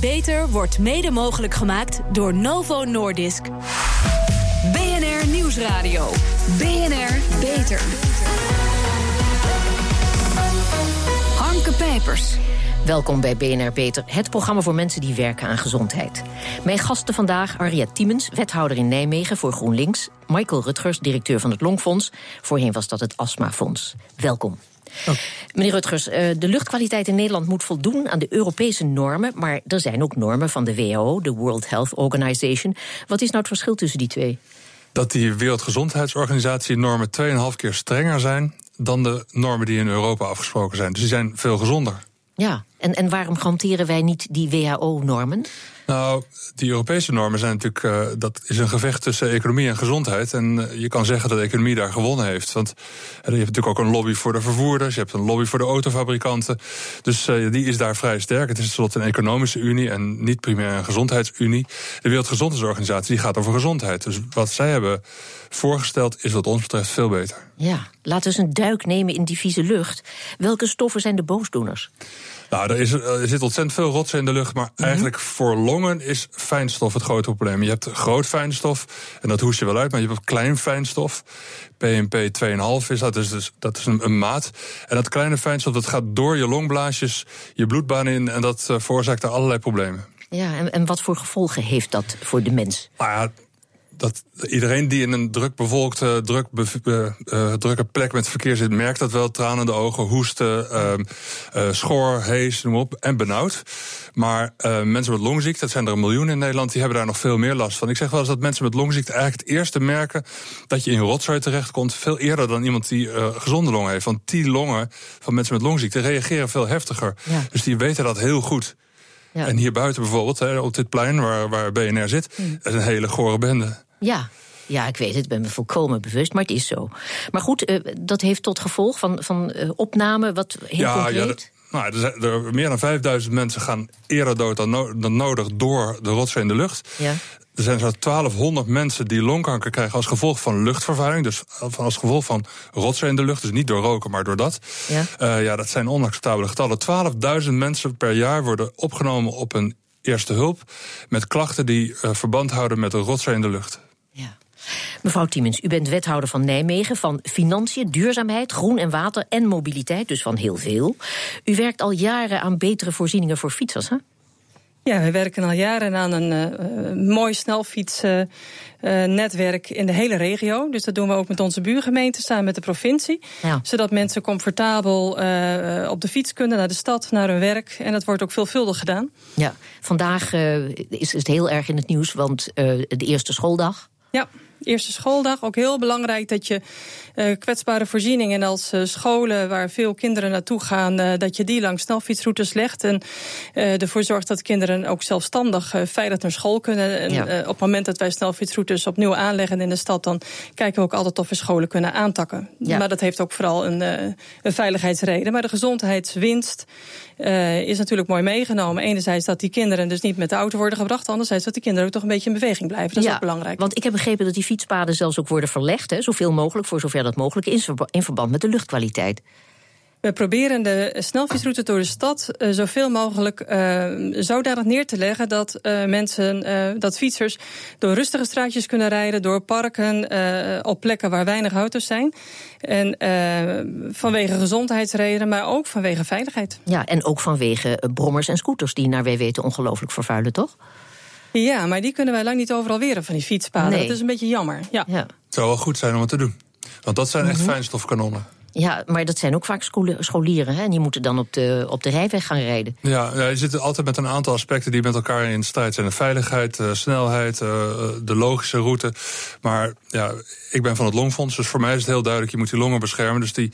Beter wordt mede mogelijk gemaakt door Novo Nordisk. BNR Nieuwsradio. BNR Beter. Harmke Pijpers. Welkom bij BNR Beter, het programma voor mensen die werken aan gezondheid. Mijn gasten vandaag Ariette Tiemens, wethouder in Nijmegen voor GroenLinks. Michael Rutgers, directeur van het Longfonds. Voorheen was dat het Astmafonds. Welkom. Oh. Meneer Rutgers, eh, de luchtkwaliteit in Nederland moet voldoen aan de Europese normen. Maar er zijn ook normen van de WHO, de World Health Organization. Wat is nou het verschil tussen die twee? Dat die Wereldgezondheidsorganisatie normen 2,5 keer strenger zijn dan de normen die in Europa afgesproken zijn. Dus die zijn veel gezonder. Ja, en, en waarom hanteren wij niet die WHO-normen? Nou, die Europese normen zijn natuurlijk. Uh, dat is een gevecht tussen economie en gezondheid. En uh, je kan zeggen dat de economie daar gewonnen heeft. Want uh, je hebt natuurlijk ook een lobby voor de vervoerders. Je hebt een lobby voor de autofabrikanten. Dus die is daar vrij sterk. Het is tenslotte een economische unie en niet primair een gezondheidsunie. De Wereldgezondheidsorganisatie die gaat over gezondheid. Dus wat zij hebben voorgesteld is wat ons betreft veel beter. Ja, laten we eens een duik nemen in die vieze lucht. Welke stoffen zijn de boosdoeners? Nou, er, is, er zit ontzettend veel rotsen in de lucht. Maar mhm. eigenlijk voor longen is fijnstof het grote probleem. Je hebt groot fijnstof, en dat hoest je wel uit. Maar je hebt klein fijnstof. PMP 2,5 is dat, dus, dat is een, een, maat. En dat kleine fijnstof dat gaat door je longblaasjes, je bloedbaan in. En dat uh, veroorzaakt er allerlei problemen. Ja, en, en wat voor gevolgen heeft dat voor de mens? Nou ja, dat iedereen die in een druk bevolkte, druk uh, drukke plek met verkeer zit, merkt dat wel. Tranen in de ogen, hoesten, uh, schor, hees, noem op, en benauwd. Maar mensen met longziekte, dat zijn er een miljoen in Nederland, die hebben daar nog veel meer last van. Ik zeg wel eens dat mensen met longziekte eigenlijk het eerste merken dat je in rotzooi terechtkomt, veel eerder dan iemand die gezonde longen heeft. Want die longen van mensen met longziekte reageren veel heftiger. Dus die weten dat heel goed. Ja. En hier buiten bijvoorbeeld, hè, op dit plein waar, waar BNR zit, mm. is een hele gore bende. Ja, ja, ik weet het, ik ben me volkomen bewust, maar het is zo. Maar goed, uh, dat heeft tot gevolg van, van uh, opname wat heel ja, concreet... Ja, nou, er, er meer dan 5000 mensen gaan eerder dood dan, no dan nodig door de rotzooi in de lucht. Ja. Er zijn zo'n 1200 mensen die longkanker krijgen als gevolg van luchtvervuiling. Dus als gevolg van rotzooi in de lucht. Dus niet door roken, maar door dat. Ja, uh, ja dat zijn onacceptabele getallen. 12.000 mensen per jaar worden opgenomen op een eerste hulp. met klachten die uh, verband houden met de rotzooi in de lucht. Ja. Mevrouw Tiemens, u bent wethouder van Nijmegen van Financiën, Duurzaamheid, Groen en Water en Mobiliteit, dus van heel veel. U werkt al jaren aan betere voorzieningen voor fietsers, hè? Ja, we werken al jaren aan een uh, mooi snelfietsnetwerk uh, in de hele regio. Dus dat doen we ook met onze buurgemeente, samen met de provincie. Ja. Zodat mensen comfortabel uh, op de fiets kunnen naar de stad, naar hun werk. En dat wordt ook veelvuldig gedaan. Ja, vandaag is het heel erg in het nieuws, want de eerste schooldag. Ja, eerste schooldag. Ook heel belangrijk dat je uh, kwetsbare voorzieningen als uh, scholen waar veel kinderen naartoe gaan, uh, dat je die langs snelfietsroutes legt. En ervoor zorgt dat kinderen ook zelfstandig veilig naar school kunnen. En ja. op het moment dat wij snelfietsroutes opnieuw aanleggen in de stad, dan kijken we ook altijd of we scholen kunnen aantakken. Ja. Maar dat heeft ook vooral een, een veiligheidsreden. Maar de gezondheidswinst is natuurlijk mooi meegenomen. Enerzijds dat die kinderen dus niet met de auto worden gebracht, anderzijds dat die kinderen ook toch een beetje in beweging blijven. Dat is ook belangrijk. Want ik heb begrepen dat die fietspaden zelfs ook worden verlegd, hè, zoveel mogelijk, voor zover dat mogelijk is, in verband met de luchtkwaliteit. We proberen de snelfietsroute door de stad uh, zoveel mogelijk uh, zodanig neer te leggen dat uh, mensen, dat fietsers door rustige straatjes kunnen rijden, door parken, op plekken waar weinig auto's zijn. En vanwege gezondheidsredenen, maar ook vanwege veiligheid. Ja, en ook vanwege brommers en scooters die naar wij weten ongelooflijk vervuilen, toch? Ja, maar die kunnen wij lang niet overal weren van die fietspaden. Nee. Dat is een beetje jammer. Ja. ja. Het zou wel goed zijn om het te doen. Want dat zijn echt mm fijnstofkanonnen. Ja, maar dat zijn ook vaak scholieren. Hè? En die moeten dan op de, op de rijweg gaan rijden. Ja, ja, je zit altijd met een aantal aspecten die met elkaar in strijd zijn. De veiligheid, de snelheid, eh, de logische route. Maar ja, ik ben van het Longfonds, dus voor mij is het heel duidelijk... je moet die longen beschermen. Dus die,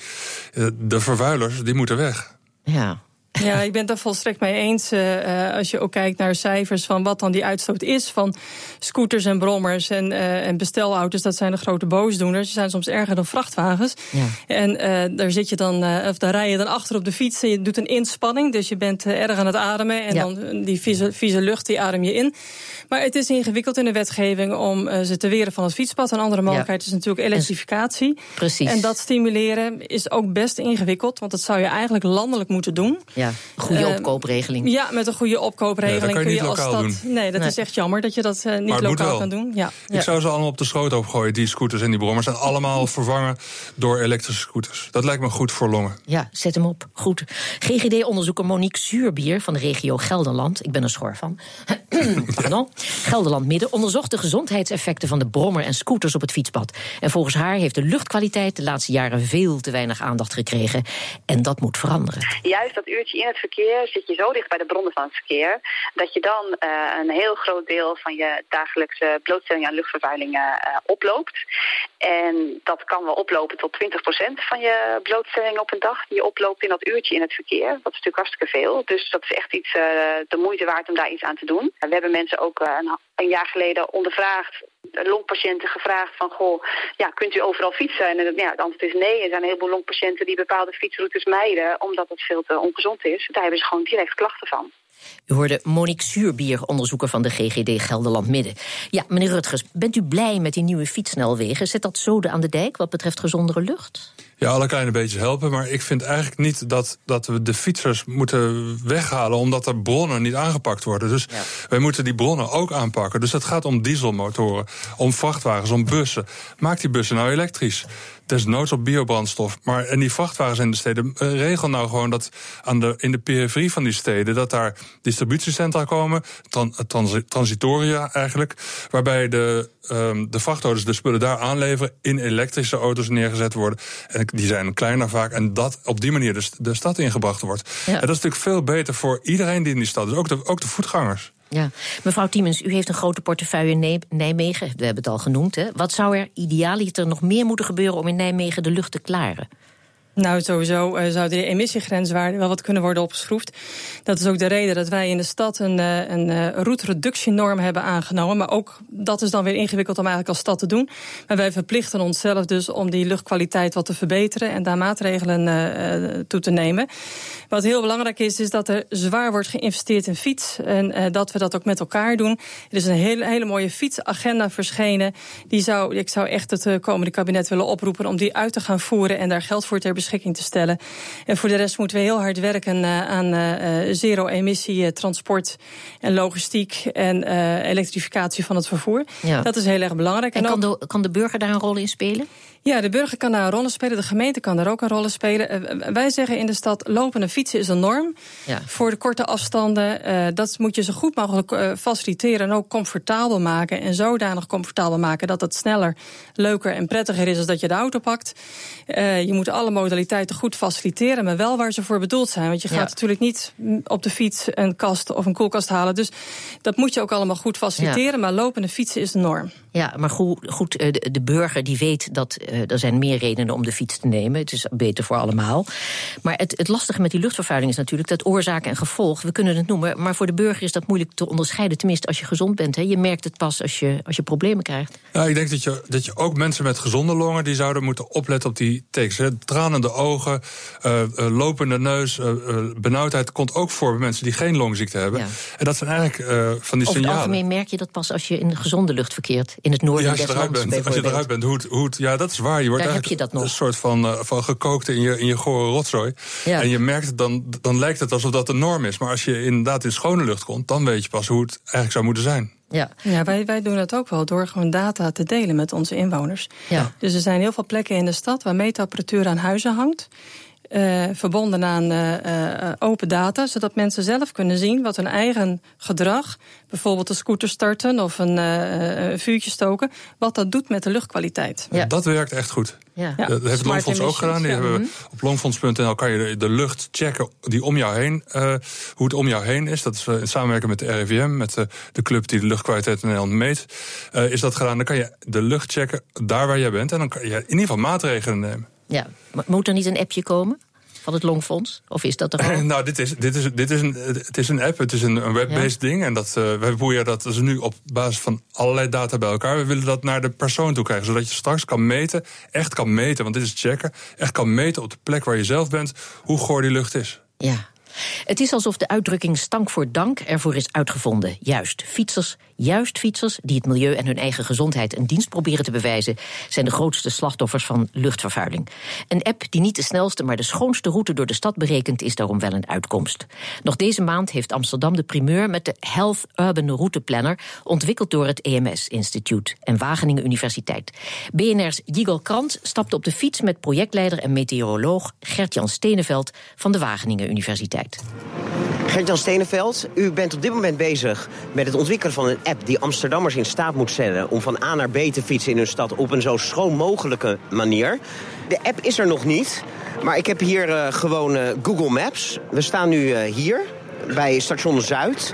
eh, de vervuilers, die moeten weg. Ja, ja, ik ben het daar volstrekt mee eens. Uh, als je ook kijkt naar cijfers van wat dan die uitstoot is van scooters en brommers en, uh, en bestelauto's, dat zijn de grote boosdoeners. Die zijn soms erger dan vrachtwagens. Ja. En uh, daar zit je dan, of daar rij je dan achter op de fiets en je doet een inspanning. Dus je bent erg aan het ademen en dan die vieze, vieze lucht, die adem je in. Maar het is ingewikkeld in de wetgeving om ze te weren van het fietspad. Een andere mogelijkheid is natuurlijk elektrificatie. Precies. En dat stimuleren is ook best ingewikkeld, want dat zou je eigenlijk landelijk moeten doen. Ja. Ja, goede Eh, opkoopregeling. Ja, met een goede opkoopregeling Ja, dat kan je niet als lokaal stad. doen. Nee, dat Nee. is echt jammer dat je dat eh, niet lokaal kan doen. Ja. Ik zou ze allemaal op de schroothoop gooien, die scooters en die brommers. En allemaal vervangen door elektrische scooters. Dat lijkt me goed voor longen. Ja, zet hem op. Goed. GGD-onderzoeker Monique Zuurbier van de regio Gelderland. Ik ben er schor van. Pardon. Gelderland Midden onderzocht de gezondheidseffecten van de brommer en scooters op het fietspad. En volgens haar heeft de luchtkwaliteit de laatste jaren veel te weinig aandacht gekregen. En dat moet veranderen. Juist dat uurtje in het verkeer zit je zo dicht bij de bronnen van het verkeer... dat je dan eh, een heel groot deel van je dagelijkse blootstelling aan luchtvervuiling eh, oploopt. En dat kan wel oplopen tot 20% van je blootstelling op een dag... die je oploopt in dat uurtje in het verkeer. Dat is natuurlijk hartstikke veel. Dus dat is echt iets eh, de moeite waard om daar iets aan te doen. We hebben mensen ook een jaar geleden ondervraagd longpatiënten gevraagd van, goh, ja, kunt u overal fietsen? En eh, ja, het antwoord is nee. Er zijn een heleboel longpatiënten die bepaalde fietsroutes mijden, omdat het veel te ongezond is. Daar hebben ze gewoon direct klachten van. U hoorde Monique Zuurbier, onderzoeker van de GGD Gelderland Midden. Ja, meneer Rutgers, bent u blij met die nieuwe fietssnelwegen? Zet dat zoden aan de dijk wat betreft gezondere lucht? Ja, alle kleine beetjes helpen. Maar ik vind eigenlijk niet dat, dat we de fietsers moeten weghalen. omdat er bronnen niet aangepakt worden. Dus Ja. wij moeten die bronnen ook aanpakken. Dus het gaat om dieselmotoren, om vrachtwagens, om bussen. Maak die bussen nou elektrisch. Desnoods op biobrandstof. Maar en die vrachtwagens in de steden, eh, regel nou gewoon dat aan de, in de periferie van die steden. dat daar distributiecentra komen, tran, transi- transitoria eigenlijk. waarbij de, ehm, de vrachtauto's de spullen daar aanleveren. in elektrische auto's neergezet worden. En die zijn kleiner vaak. En dat op die manier de, de stad ingebracht wordt. Ja. En dat is natuurlijk veel beter voor iedereen die in die stad is. Ook de, ook de voetgangers. Ja. Mevrouw Tiemens, u heeft een grote portefeuille in Nijmegen. We hebben het al genoemd. Hè? Wat zou er idealiter nog meer moeten gebeuren om in Nijmegen de lucht te klaren? Nou, sowieso uh, zouden de emissiegrenswaarden wel wat kunnen worden opgeschroefd. Dat is ook de reden dat wij in de stad een, uh, een uh, route-reductienorm hebben aangenomen. Maar ook dat is dan weer ingewikkeld om eigenlijk als stad te doen. Maar wij verplichten onszelf dus om die luchtkwaliteit wat te verbeteren en daar maatregelen toe te nemen. Wat heel belangrijk is, is dat er zwaar wordt geïnvesteerd in fiets. En uh, dat we dat ook met elkaar doen. Er is een hele, hele mooie fietsagenda verschenen. Die zou, ik zou echt het uh, komende kabinet willen oproepen om die uit te gaan voeren en daar geld voor ter beschikking te stellen. En voor de rest moeten we heel hard werken uh, aan zero-emissie transport en logistiek en elektrificatie van het vervoer. Ja. Dat is heel erg belangrijk. En, en kan, de, kan de burger daar een rol in spelen? Ja, de burger kan daar een rol in spelen. De gemeente kan daar ook een rol in spelen. Uh, wij zeggen in de stad, lopen en fietsen is een norm. Ja. Voor de korte afstanden. Uh, dat moet je zo goed mogelijk uh, faciliteren en ook comfortabel maken. En zodanig comfortabel maken dat het sneller, leuker en prettiger is als dat je de auto pakt. Je moet alle modaliteiten goed faciliteren, maar wel waar ze voor bedoeld zijn. Want je gaat ja. natuurlijk niet op de fiets een kast of een koelkast halen. Dus dat moet je ook allemaal goed faciliteren. Ja. Maar lopen en fietsen is de norm. Ja, maar goed, goed de, de burger die weet dat uh, er zijn meer redenen om de fiets te nemen. Het is beter voor allemaal. Maar het, het lastige met die luchtvervuiling is natuurlijk dat oorzaken en gevolg, we kunnen het noemen, maar voor de burger is dat moeilijk te onderscheiden. Tenminste, als je gezond bent. Hè. Je merkt het pas als je, als je problemen krijgt. Ja, ik denk dat je, dat je ook mensen met gezonde longen, die zouden moeten opletten op die tekens. Hè. Tranende ogen, uh, uh, lopende neus, uh, benauwdheid komt ook voor bij mensen die geen longziekte hebben. Ja. En dat zijn eigenlijk van die Over signalen. het algemeen merk je dat pas als je in gezonde lucht verkeert. In het noorden ja, als je des eruit lands bent, Als je eruit bent, hoe het, hoe het, ja, dat is waar. Je wordt Daar heb je dat nog. een soort van, uh, van gekookt in je, in je gore rotzooi. Ja. En je merkt het dan, dan lijkt het alsof dat de norm is. Maar als je inderdaad in schone lucht komt, dan weet je pas hoe het eigenlijk zou moeten zijn. Ja, ja wij, wij doen dat ook wel door gewoon data te delen met onze inwoners. Ja. Dus er zijn heel veel plekken in de stad waar meetapparatuur aan huizen hangt. Uh, verbonden aan uh, uh, open data, zodat mensen zelf kunnen zien wat hun eigen gedrag, bijvoorbeeld een scooter starten of een, een vuurtje stoken, wat dat doet met de luchtkwaliteit. Ja. Dat werkt echt goed. Ja. Ja. Dat heeft Longfonds ook gedaan. Die ja. hebben we op longfonds.nl kan je de, de, lucht checken die om jou heen, hoe het om jou heen is. Dat is in samenwerking met de RIVM, met de, de club die de luchtkwaliteit in Nederland meet. is dat gedaan? Dan kan je de lucht checken daar waar jij bent en dan kan je in ieder geval maatregelen nemen. Ja, moet er niet een appje komen? Van het Longfonds? Of is dat er nou, dit is, dit is, dit is een, het is een app, het is een, een web-based ja. ding. En dat, uh, we proberen dat dus nu op basis van allerlei data bij elkaar. We willen dat naar de persoon toe krijgen. Zodat je straks kan meten, echt kan meten, want dit is checken. Echt kan meten op de plek waar je zelf bent, hoe goor die lucht is. Ja. Het is alsof de uitdrukking stank voor dank ervoor is uitgevonden. Juist, fietsers, juist fietsers die het milieu en hun eigen gezondheid een dienst proberen te bewijzen, zijn de grootste slachtoffers van luchtvervuiling. Een app die niet de snelste, maar de schoonste route door de stad berekent, is daarom wel een uitkomst. Nog deze maand heeft Amsterdam de primeur met de Health Urban Route Planner, ontwikkeld door het EMS Instituut en Wageningen Universiteit. BNR's Jigel Krant stapte op de fiets met projectleider en meteoroloog Gert-Jan Steneveld van de Wageningen Universiteit. Gert-Jan Steneveld, u bent op dit moment bezig met het ontwikkelen van een app die Amsterdammers in staat moet stellen om van A naar B te fietsen in hun stad op een zo schoon mogelijke manier. De app is er nog niet, maar ik heb hier uh, gewoon uh, Google Maps. We staan nu uh, hier bij station Zuid.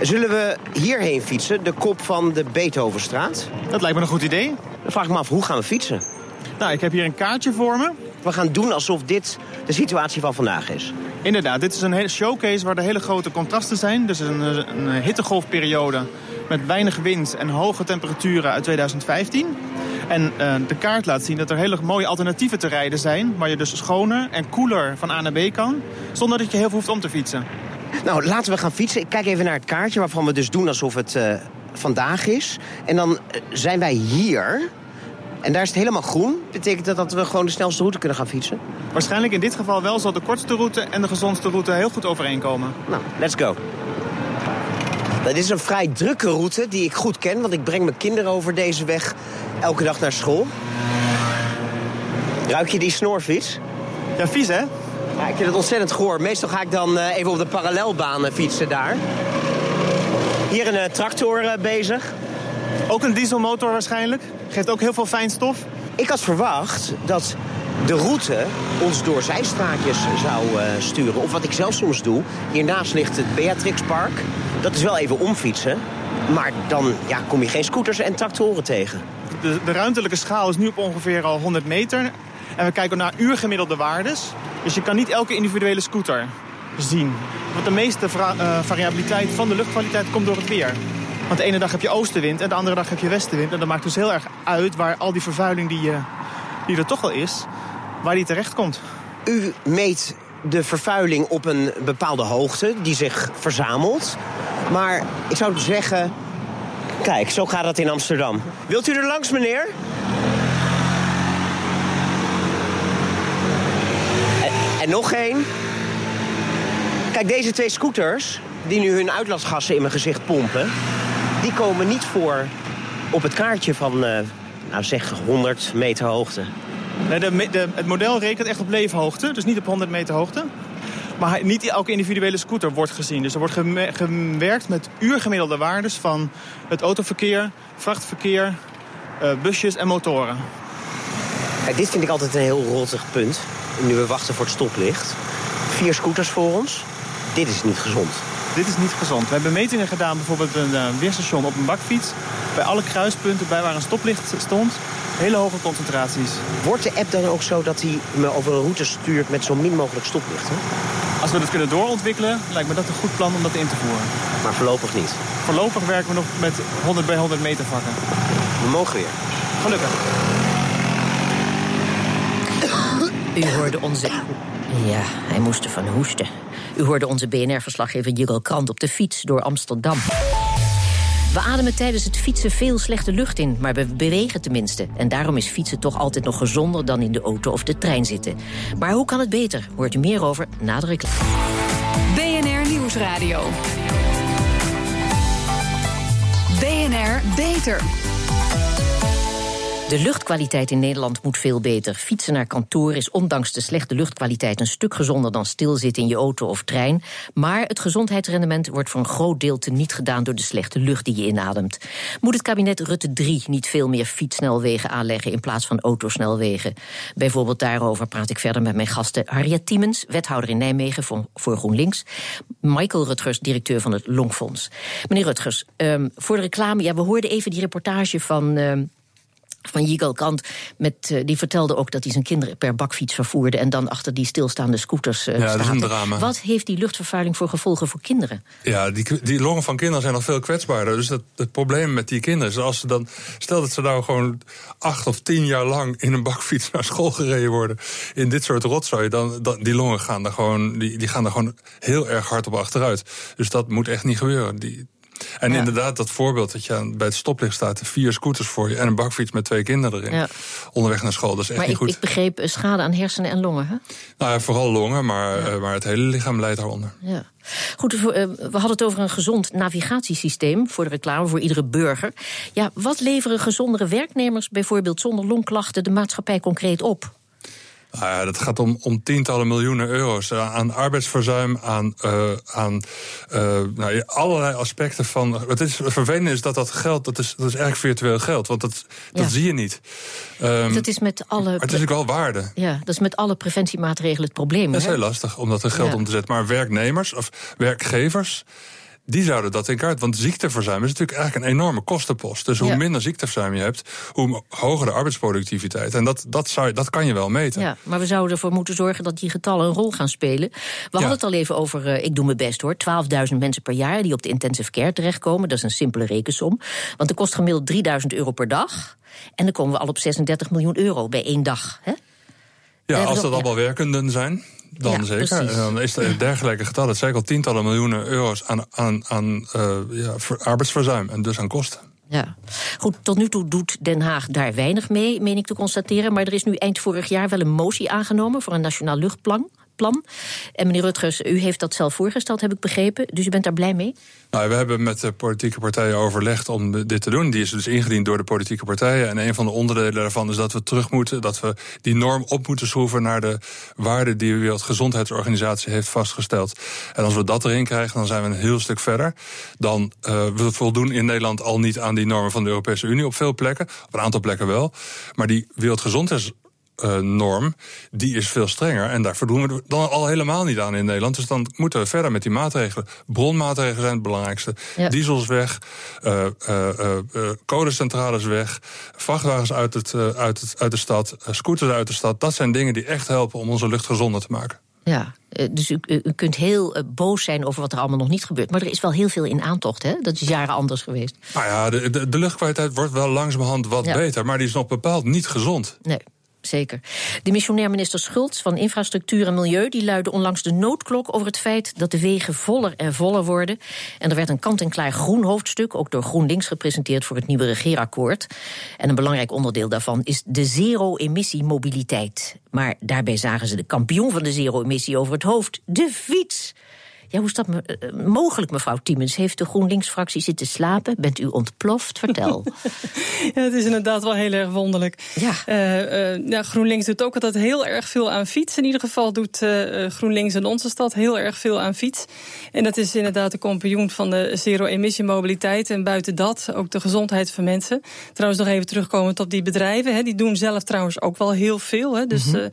Zullen we hierheen fietsen, de kop van de Beethovenstraat? Dat lijkt me een goed idee. Dan vraag ik me af, hoe gaan we fietsen? Nou, ik heb hier een kaartje voor me. We gaan doen alsof dit de situatie van vandaag is. Inderdaad, dit is een hele showcase waar er hele grote contrasten zijn. Dus een, een hittegolfperiode met weinig wind en hoge temperaturen uit 2015. En uh, de kaart laat zien dat er hele mooie alternatieven te rijden zijn... waar je dus schoner en koeler van A naar B kan... zonder dat je heel veel hoeft om te fietsen. Nou, laten we gaan fietsen. Ik kijk even naar het kaartje waarvan we dus doen alsof het uh, vandaag is. En dan zijn wij hier... En daar is het helemaal groen. Betekent dat dat we gewoon de snelste route kunnen gaan fietsen? Waarschijnlijk in dit geval wel zal de kortste route en de gezondste route heel goed overeenkomen. Nou, let's go. Dit is een vrij drukke route die ik goed ken, want ik breng mijn kinderen over deze weg elke dag naar school. Ruik je die snorfiets? Ja, vies hè? Ja, ik vind het ontzettend goor. Meestal ga ik dan uh, even op de parallelbaan fietsen daar. Hier een uh, tractor uh, bezig. Ook een dieselmotor waarschijnlijk. Geeft ook heel veel fijnstof. Ik had verwacht dat de route ons door zijstraatjes zou uh, sturen. Of wat ik zelf soms doe. Hiernaast ligt het Beatrixpark. Dat is wel even omfietsen. Maar dan ja, kom je geen scooters en tractoren tegen. De, de ruimtelijke schaal is nu op ongeveer al 100 meter. En we kijken naar uurgemiddelde waardes. Dus je kan niet elke individuele scooter zien. Want de meeste uh, variabiliteit van de luchtkwaliteit komt door het weer. Want de ene dag heb je oostenwind en de andere dag heb je westenwind. En dat maakt dus heel erg uit waar al die vervuiling die, uh, die er toch wel is, waar die terecht komt. U meet de vervuiling op een bepaalde hoogte die zich verzamelt. Maar ik zou zeggen, kijk, zo gaat dat in Amsterdam. Wilt u er langs, meneer? En, en nog één. Kijk, deze twee scooters die nu hun uitlaatgassen in mijn gezicht pompen... die komen niet voor op het kaartje van, uh, nou zeg, 100 meter hoogte. Nee, de, de, het model rekent echt op leefhoogte, dus niet op 100 meter hoogte. Maar niet elke individuele scooter wordt gezien. Dus er wordt gewerkt met uurgemiddelde waardes van het autoverkeer, vrachtverkeer, uh, busjes en motoren. Kijk, dit vind ik altijd een heel rotig punt. Nu we wachten voor het stoplicht. Vier scooters voor ons. Dit is niet gezond. Dit is niet gezond. We hebben metingen gedaan, bijvoorbeeld een uh, weerstation op een bakfiets. Bij alle kruispunten, bij waar een stoplicht stond, hele hoge concentraties. Wordt de app dan ook zo dat hij me over een route stuurt met zo min mogelijk stoplichten? Als we dat kunnen doorontwikkelen, lijkt me dat een goed plan om dat in te voeren. Maar voorlopig niet? Voorlopig werken we nog met 100 bij 100 meter vakken. We mogen weer. Gelukkig. U hoorde onze... Ja, hij moest ervan hoesten. U hoorde onze BNR-verslaggever Jurel Krant op de fiets door Amsterdam. We ademen tijdens het fietsen veel slechte lucht in, maar we bewegen tenminste. En daarom is fietsen toch altijd nog gezonder dan in de auto of de trein zitten. Maar hoe kan het beter? Hoort u meer over na de reclame. BNR Nieuwsradio. BNR Beter. De luchtkwaliteit in Nederland moet veel beter. Fietsen naar kantoor is ondanks de slechte luchtkwaliteit een stuk gezonder dan stilzitten in je auto of trein. Maar het gezondheidsrendement wordt voor een groot deel teniet gedaan door de slechte lucht die je inademt. Moet het kabinet Rutte 3 niet veel meer fietssnelwegen aanleggen in plaats van autosnelwegen? Bijvoorbeeld daarover praat ik verder met mijn gasten Harriet Tiemens, wethouder in Nijmegen voor, GroenLinks. Michael Rutgers, directeur van het Longfonds. Meneer Rutgers, um, voor de reclame, ja, we hoorden even die reportage van. Um, van Yigal Kant. Met, uh, die vertelde ook dat hij zijn kinderen per bakfiets vervoerde. en dan achter die stilstaande scooters uh, ja, dat is een drama. Wat heeft die luchtvervuiling voor gevolgen voor kinderen? Ja, die, die longen van kinderen zijn nog veel kwetsbaarder. Dus dat, het probleem met die kinderen is als ze dan. stel dat ze nou gewoon acht of tien jaar lang in een bakfiets naar school gereden worden. in dit soort rotzooi. Dan, dan, die longen gaan er gewoon, die, die gaan er gewoon heel erg hard op achteruit. Dus dat moet echt niet gebeuren. Die, en inderdaad, dat voorbeeld dat je bij het stoplicht staat, vier scooters voor je en een bakfiets met twee kinderen erin. Ja. Onderweg naar school. Dat is echt maar niet ik, goed. ik begreep eh, schade aan hersenen en longen. Hè? Nou ja, vooral longen, maar, ja. uh, maar het hele lichaam leidt daaronder. Ja. Goed, we hadden het over een gezond navigatiesysteem voor de reclame, voor iedere burger. Ja, wat leveren gezondere werknemers bijvoorbeeld zonder longklachten de maatschappij concreet op? Nou ja, dat gaat om, om tientallen miljoenen euro's aan arbeidsverzuim, aan, uh, aan uh, nou, allerlei aspecten van. Het, is, het vervelende is dat dat geld, dat is, dat is eigenlijk virtueel geld, want dat, dat zie je niet. Um, dat is met alle. Maar het is ook wel waarde. Ja, dat is met alle preventiemaatregelen het probleem. Dat is hè? heel lastig om dat er geld ja. om te zetten. Maar werknemers of werkgevers die zouden dat in kaart. Want ziekteverzuim is natuurlijk eigenlijk een enorme kostenpost. Dus hoe ja. minder ziekteverzuim je hebt, hoe hoger de arbeidsproductiviteit. En dat, dat, zou, dat kan je wel meten. Ja, maar we zouden ervoor moeten zorgen dat die getallen een rol gaan spelen. We ja. hadden het al even over, uh, ik doe mijn best hoor, 12.000 mensen per jaar die op de intensive care terechtkomen. Dat is een simpele rekensom. Want er kost gemiddeld 3000 euro per dag. En dan komen we al op 36 miljoen euro bij één dag. Hè? Ja, als dat allemaal werkenden zijn dan ja, zeker. Precies. En dan is er dergelijke getallen. Het zijn al tientallen miljoenen euro's aan, aan, aan uh, ja, arbeidsverzuim en dus aan kosten. Ja, goed. Tot nu toe doet Den Haag daar weinig mee, meen ik te constateren. Maar er is nu eind vorig jaar wel een motie aangenomen voor een nationaal luchtplan. Plan. En meneer Rutgers, u heeft dat zelf voorgesteld, heb ik begrepen. Dus u bent daar blij mee? Nou, we hebben met de politieke partijen overlegd om dit te doen. Die is dus ingediend door de politieke partijen. En een van de onderdelen daarvan is dat we terug moeten, dat we die norm op moeten schroeven naar de waarden die de Wereldgezondheidsorganisatie heeft vastgesteld. En als we dat erin krijgen, dan zijn we een heel stuk verder. Dan uh, we voldoen in Nederland al niet aan die normen van de Europese Unie op veel plekken. Op een aantal plekken wel. Maar die Wereldgezondheids uh, norm, die is veel strenger. En daar voldoen we dan al helemaal niet aan in Nederland. Dus dan moeten we verder met die maatregelen. Bronmaatregelen zijn het belangrijkste. Ja. Diesels weg, uh, uh, codecentrales weg, vrachtwagens uit, het, uit, het, uit de stad, scooters uit de stad. Dat zijn dingen die echt helpen om onze lucht gezonder te maken. Ja, dus u, u, kunt heel boos zijn over wat er allemaal nog niet gebeurt. Maar er is wel heel veel in aantocht, hè? Dat is jaren anders geweest. Nou ja, de, de, de luchtkwaliteit wordt wel langzamerhand wat ja. beter. Maar die is nog bepaald niet gezond. Nee zeker. De missionair minister Schultz van Infrastructuur en Milieu... die luidde onlangs de noodklok over het feit dat de wegen voller en voller worden. En er werd een kant-en-klaar groen hoofdstuk... ook door GroenLinks gepresenteerd voor het nieuwe regeerakkoord. En een belangrijk onderdeel daarvan is de zero-emissie-mobiliteit. Maar daarbij zagen ze de kampioen van de zero-emissie over het hoofd, de fiets... Ja, hoe is dat uh, mogelijk, mevrouw Tiemens? Heeft de GroenLinks-fractie zitten slapen? Bent u ontploft? Vertel. ja, het is inderdaad wel heel erg wonderlijk. Ja. Uh, uh, ja, GroenLinks doet ook altijd heel erg veel aan fiets. In ieder geval doet GroenLinks in onze stad heel erg veel aan fiets. En dat is inderdaad de kampioen van de zero-emissie-mobiliteit. En buiten dat ook de gezondheid van mensen. Trouwens, nog even terugkomend op die bedrijven. Hè. Die doen zelf trouwens ook wel heel veel. Hè. Dus mm -hmm.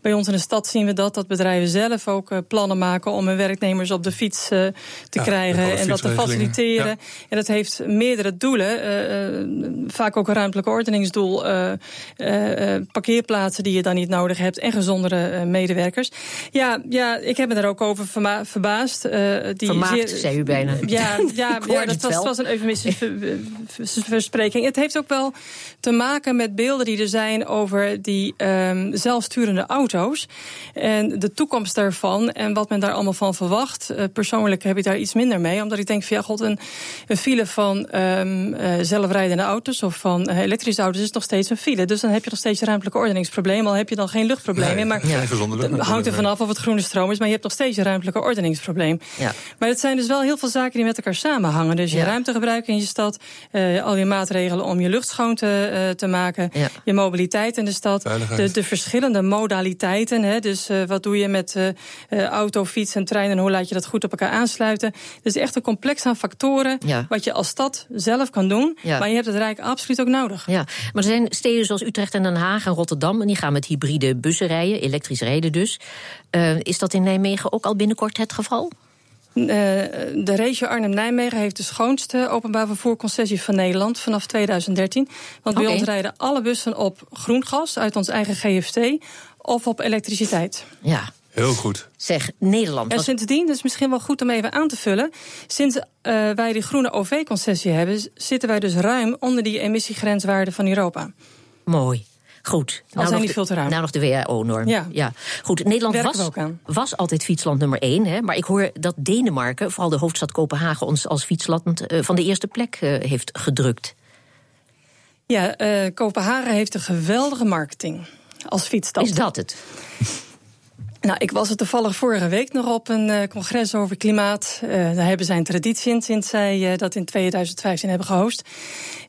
bij ons in de stad zien we dat, dat bedrijven zelf ook plannen maken om hun werknemers op de fiets uh, te ja, krijgen en dat te faciliteren. Ja. En dat heeft meerdere doelen. Uh, vaak ook een ruimtelijk ordeningsdoel. parkeerplaatsen die je dan niet nodig hebt. En gezondere medewerkers. Ja, ja, ik heb me daar ook over verma verbaasd. die Vermaakt, zeer, zei u bijna. Ja, ja, ja dat was, was, een eufemistische verspreking. Het heeft ook wel te maken met beelden die er zijn over die um, zelfsturende auto's. En de toekomst daarvan en wat men daar allemaal van verwacht. Uh, persoonlijk heb ik daar iets minder mee. Omdat ik denk van ja, god, een, een file van um, uh, zelfrijdende auto's of van uh, elektrische auto's is nog steeds een file. Dus dan heb je nog steeds een ruimtelijk ordeningsprobleem. Al heb je dan geen luchtprobleem. Nee, maar ja, hangt er vanaf of het groene stroom is. Maar je hebt nog steeds een ruimtelijke ordeningsprobleem. Ja. Maar het zijn dus wel heel veel zaken die met elkaar samenhangen. Dus je ja. ruimtegebruik in je stad. Uh, al je maatregelen om je lucht schoon te, te maken. Je mobiliteit in de stad. De, de verschillende modaliteiten. Hè, dus wat doe je met auto, fiets en trein en hoe laat je dat goed op elkaar aansluiten. Dus echt een complex aan factoren ja. wat je als stad zelf kan doen. Ja. Maar je hebt het Rijk absoluut ook nodig. Ja, maar er zijn steden zoals Utrecht en Den Haag en Rotterdam... en die gaan met hybride bussen rijden, elektrisch rijden dus. Uh, is dat in Nijmegen ook al binnenkort het geval? de regio Arnhem-Nijmegen heeft de schoonste openbaar vervoerconcessie van Nederland vanaf 2013. Want bij ons rijden alle bussen op groen gas uit ons eigen GFT of op elektriciteit. Ja, Heel goed. Zeg, Nederland. En sindsdien, dat is misschien wel goed om even aan te vullen. Sinds uh, wij die groene OV-concessie hebben, zitten wij dus ruim onder die emissiegrenswaarden van Europa. Mooi. Goed. Al nou zijn die veel te ruim. Nou nog de WHO-norm. Ja. ja. Goed, Nederland was, was altijd fietsland nummer één. Hè, maar ik hoor dat Denemarken, vooral de hoofdstad Kopenhagen... ons als fietsland uh, van de eerste plek uh, heeft gedrukt. Ja, Kopenhagen heeft een geweldige marketing als fietsstad. Is dat het? Nou, ik was er toevallig vorige week nog op een uh, congres over klimaat. Uh, daar hebben zij een traditie in sinds zij uh, dat in 2015 hebben gehost.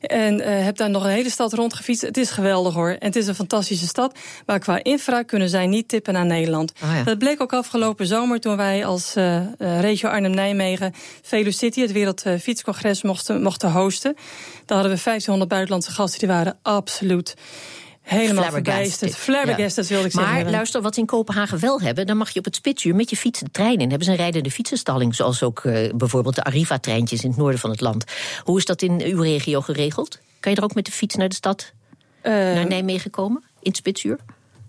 En heb daar nog een hele stad rondgefietst. Het is geweldig hoor. En het is een fantastische stad. Maar qua infra kunnen zij niet tippen naar Nederland. Oh ja. Dat bleek ook afgelopen zomer toen wij als regio Arnhem-Nijmegen City, het Wereldfietscongres, mochten, mochten hosten. Daar hadden we 1500 buitenlandse gasten. Die waren absoluut Helemaal verbijsterd. Flabbergasted ja. wilde ik zeggen. Maar luister, wat ze in Kopenhagen wel hebben... dan mag je op het spitsuur met je fiets de trein in. Hebben ze een rijdende fietsenstalling... zoals ook uh, bijvoorbeeld de Arriva-treintjes in het noorden van het land. Hoe is dat in uw regio geregeld? Kan je er ook met de fiets naar de stad, uh, naar Nijmegen komen? In het spitsuur?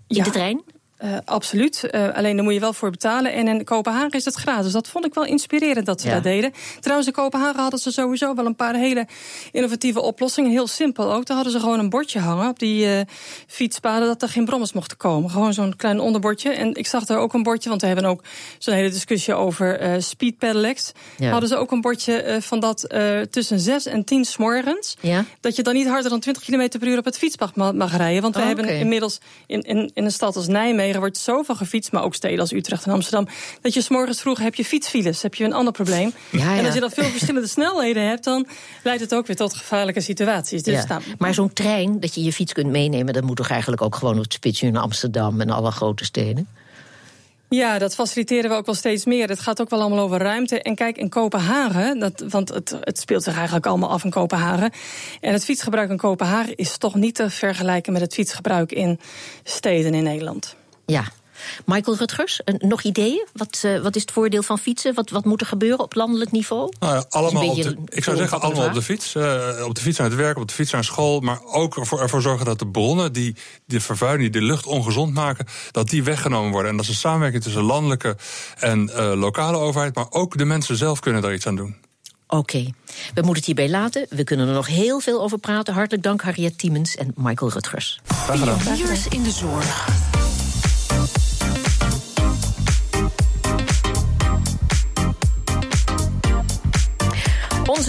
In ja. de trein? Uh, absoluut. Uh, alleen daar moet je wel voor betalen. En in Kopenhagen is het gratis. Dat vond ik wel inspirerend dat ze ja. dat deden. Trouwens, in Kopenhagen hadden ze sowieso wel een paar hele innovatieve oplossingen. Heel simpel ook. Daar hadden ze gewoon een bordje hangen op die uh, fietspaden dat er geen brommers mochten komen. Gewoon zo'n klein onderbordje. En ik zag daar ook een bordje, want we hebben ook zo'n hele discussie over speed pedelecs. Ja. Hadden ze ook een bordje van dat tussen 6 en 10 s morgens. Ja. Dat je dan niet harder dan 20 km per uur op het fietspad mag, mag rijden. Want we oh, hebben inmiddels in, in, in een stad als Nijmegen er wordt zoveel gefietst, maar ook steden als Utrecht en Amsterdam, dat je s'morgens vroeg heb je fietsfiles, heb je een ander probleem. Ja, ja. En als je dan veel verschillende snelheden hebt, dan leidt het ook weer tot gevaarlijke situaties. Dus ja. nou, maar zo'n trein, dat je je fiets kunt meenemen, dat moet toch eigenlijk ook gewoon op het spitsje in Amsterdam en alle grote steden? Ja, dat faciliteren we ook wel steeds meer. Het gaat ook wel allemaal over ruimte. En kijk, in Kopenhagen, dat, want het, het speelt zich eigenlijk allemaal af in Kopenhagen. En het fietsgebruik in Kopenhagen is toch niet te vergelijken met het fietsgebruik in steden in Nederland. Ja. Michael Rutgers, nog ideeën? Wat, uh, wat is het voordeel van fietsen? Wat, wat moet er gebeuren op landelijk niveau? Nou ja, allemaal op de, ik zou zeggen, allemaal op de fiets. Uh, op de fiets naar het werk, op de fiets naar school. Maar ook ervoor, ervoor zorgen dat de bronnen die de vervuiling, die de lucht ongezond maken, dat die weggenomen worden. En dat is een samenwerking tussen landelijke en uh, lokale overheid. Maar ook de mensen zelf kunnen daar iets aan doen. Oké, okay. we moeten het hierbij laten. We kunnen er nog heel veel over praten. Hartelijk dank Harriet Tiemens en Michael Rutgers. Pioniers in de zorg.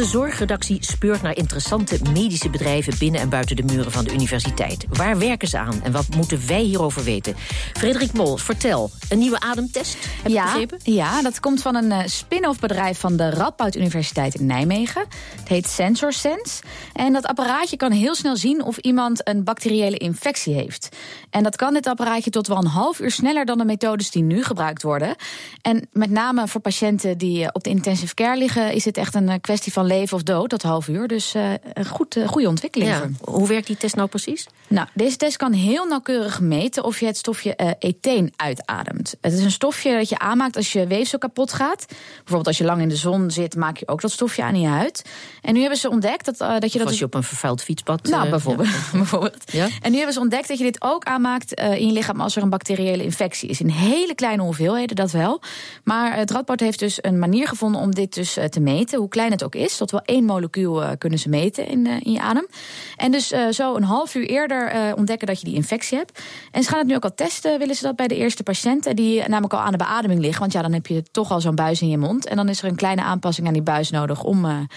Onze zorgredactie speurt naar interessante medische bedrijven binnen en buiten de muren van de universiteit. Waar werken ze aan en wat moeten wij hierover weten? Frederik Mol, vertel. Een nieuwe ademtest, heb ja, begrepen? Ja, dat komt van een uh, spin-off bedrijf van de Radboud Universiteit in Nijmegen. Het heet SensorSense. En dat apparaatje kan heel snel zien of iemand een bacteriële infectie heeft. En dat kan dit apparaatje tot wel een half uur sneller dan de methodes die nu gebruikt worden. En met name voor patiënten die op de intensive care liggen, is het echt een kwestie van leven of dood, dat half uur. Dus uh, een goed, uh, goede ontwikkeling. Ja. Hoe werkt die test nou precies? Nou, deze test kan heel nauwkeurig meten of je het stofje uh, etheen uitademt. Het is een stofje dat je aanmaakt als je weefsel kapot gaat. Bijvoorbeeld als je lang in de zon zit, maak je ook dat stofje aan in je huid. En nu hebben ze ontdekt dat, dat je of dat. Als je op een vervuild fietspad. Nou, bijvoorbeeld. Ja. bijvoorbeeld. Ja? En nu hebben ze ontdekt dat je dit ook aanmaakt in je lichaam als er een bacteriële infectie is. In hele kleine hoeveelheden, dat wel. Maar het Radboud heeft dus een manier gevonden om dit dus te meten, hoe klein het ook is. Tot wel één molecuul uh, kunnen ze meten in, uh, in je adem. En dus uh, zo een half uur eerder ontdekken dat je die infectie hebt. En ze gaan het nu ook al testen, willen ze dat bij de eerste patiënten... die namelijk al aan de beademing liggen. Want ja, dan heb je toch al zo'n buis in je mond. En dan is er een kleine aanpassing aan die buis nodig om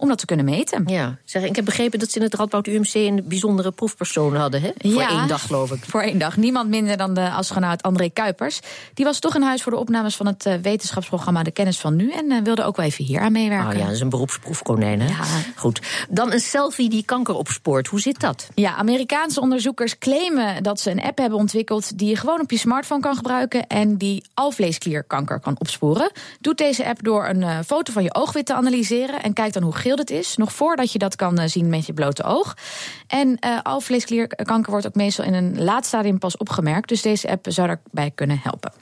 om dat te kunnen meten. Ja, zeg, ik heb begrepen dat ze in het Radboud UMC een bijzondere proefpersoon hadden, hè? Voor ja, één dag, geloof ik. Voor één dag. Niemand minder dan de astronaut André Kuipers. Die was toch in huis voor de opnames van het uh, wetenschapsprogramma De Kennis van Nu. En uh, wilde ook wel even hier aan meewerken. Oh ja, dat is een beroepsproefkonijn, hè? Ja. Goed. Dan een selfie die kanker opspoort. Hoe zit dat? Ja, Amerikaanse onderzoekers claimen dat ze een app hebben ontwikkeld... die je gewoon op je smartphone kan gebruiken... en die alvleesklierkanker kan opsporen. Doet deze app door een uh, foto van je oogwit te analyseren... en kijkt dan hoe geel dit is, nog voordat je dat kan zien met je blote oog. En alvleesklierkanker wordt ook meestal in een laat stadium pas opgemerkt. Dus deze app zou daarbij kunnen helpen.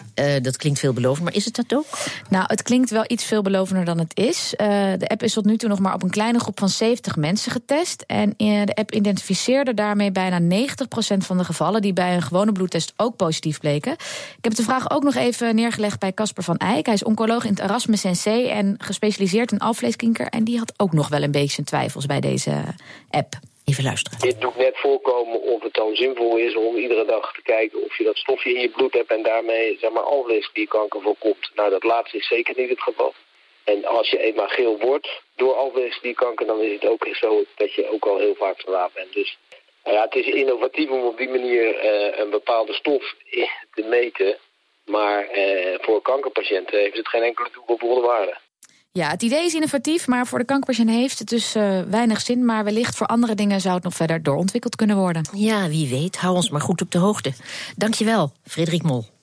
dat klinkt veelbelovend, maar is het dat ook? Nou, het klinkt wel iets veelbelovender dan het is. de app is tot nu toe nog maar op een kleine groep van 70 mensen getest. En de app identificeerde daarmee bijna 90% van de gevallen die bij een gewone bloedtest ook positief bleken. Ik heb de vraag ook nog even neergelegd bij Casper van Eyck. Hij is oncoloog in het Erasmus NC en gespecialiseerd in alvleeskinker. En die had ook nog wel een beetje zijn twijfels bij deze app. Even luisteren. Dit doet net voorkomen of het dan zinvol is om iedere dag te kijken of je dat stofje in je bloed hebt en daarmee zeg maar alvleesklierkanker voorkomt. Nou, dat laatste is zeker niet het geval. En als je eenmaal geel wordt door alvleesklierkanker, dan is het ook zo dat je ook al heel vaak verlaat bent. Dus nou ja, het is innovatief om op die manier uh, een bepaalde stof te meten. Maar uh, voor kankerpatiënten heeft het geen enkele toegevoegde waarde. Ja, het idee is innovatief, maar voor de kankerpatiënt heeft het dus uh, weinig zin. Maar wellicht voor andere dingen zou het nog verder doorontwikkeld kunnen worden. Ja, wie weet. Hou ons maar goed op de hoogte. Dankjewel, Frederik Mol.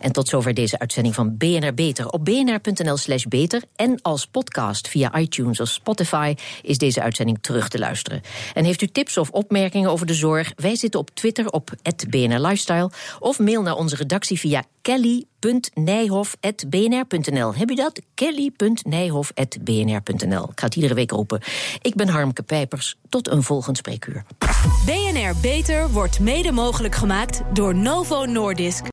En tot zover deze uitzending van BNR Beter. Op bnr.nl slash beter en als podcast via iTunes of Spotify is deze uitzending terug te luisteren. En heeft u tips of opmerkingen over de zorg? Wij zitten op Twitter op BNR Lifestyle of mail naar onze redactie via kelly.nijhof.bnr.nl. Heb u dat? kelly.nijhof.bnr.nl. Ik ga het iedere week roepen. Ik ben Harmke Pijpers. Tot een volgend spreekuur. BNR Beter wordt mede mogelijk gemaakt door Novo Nordisk.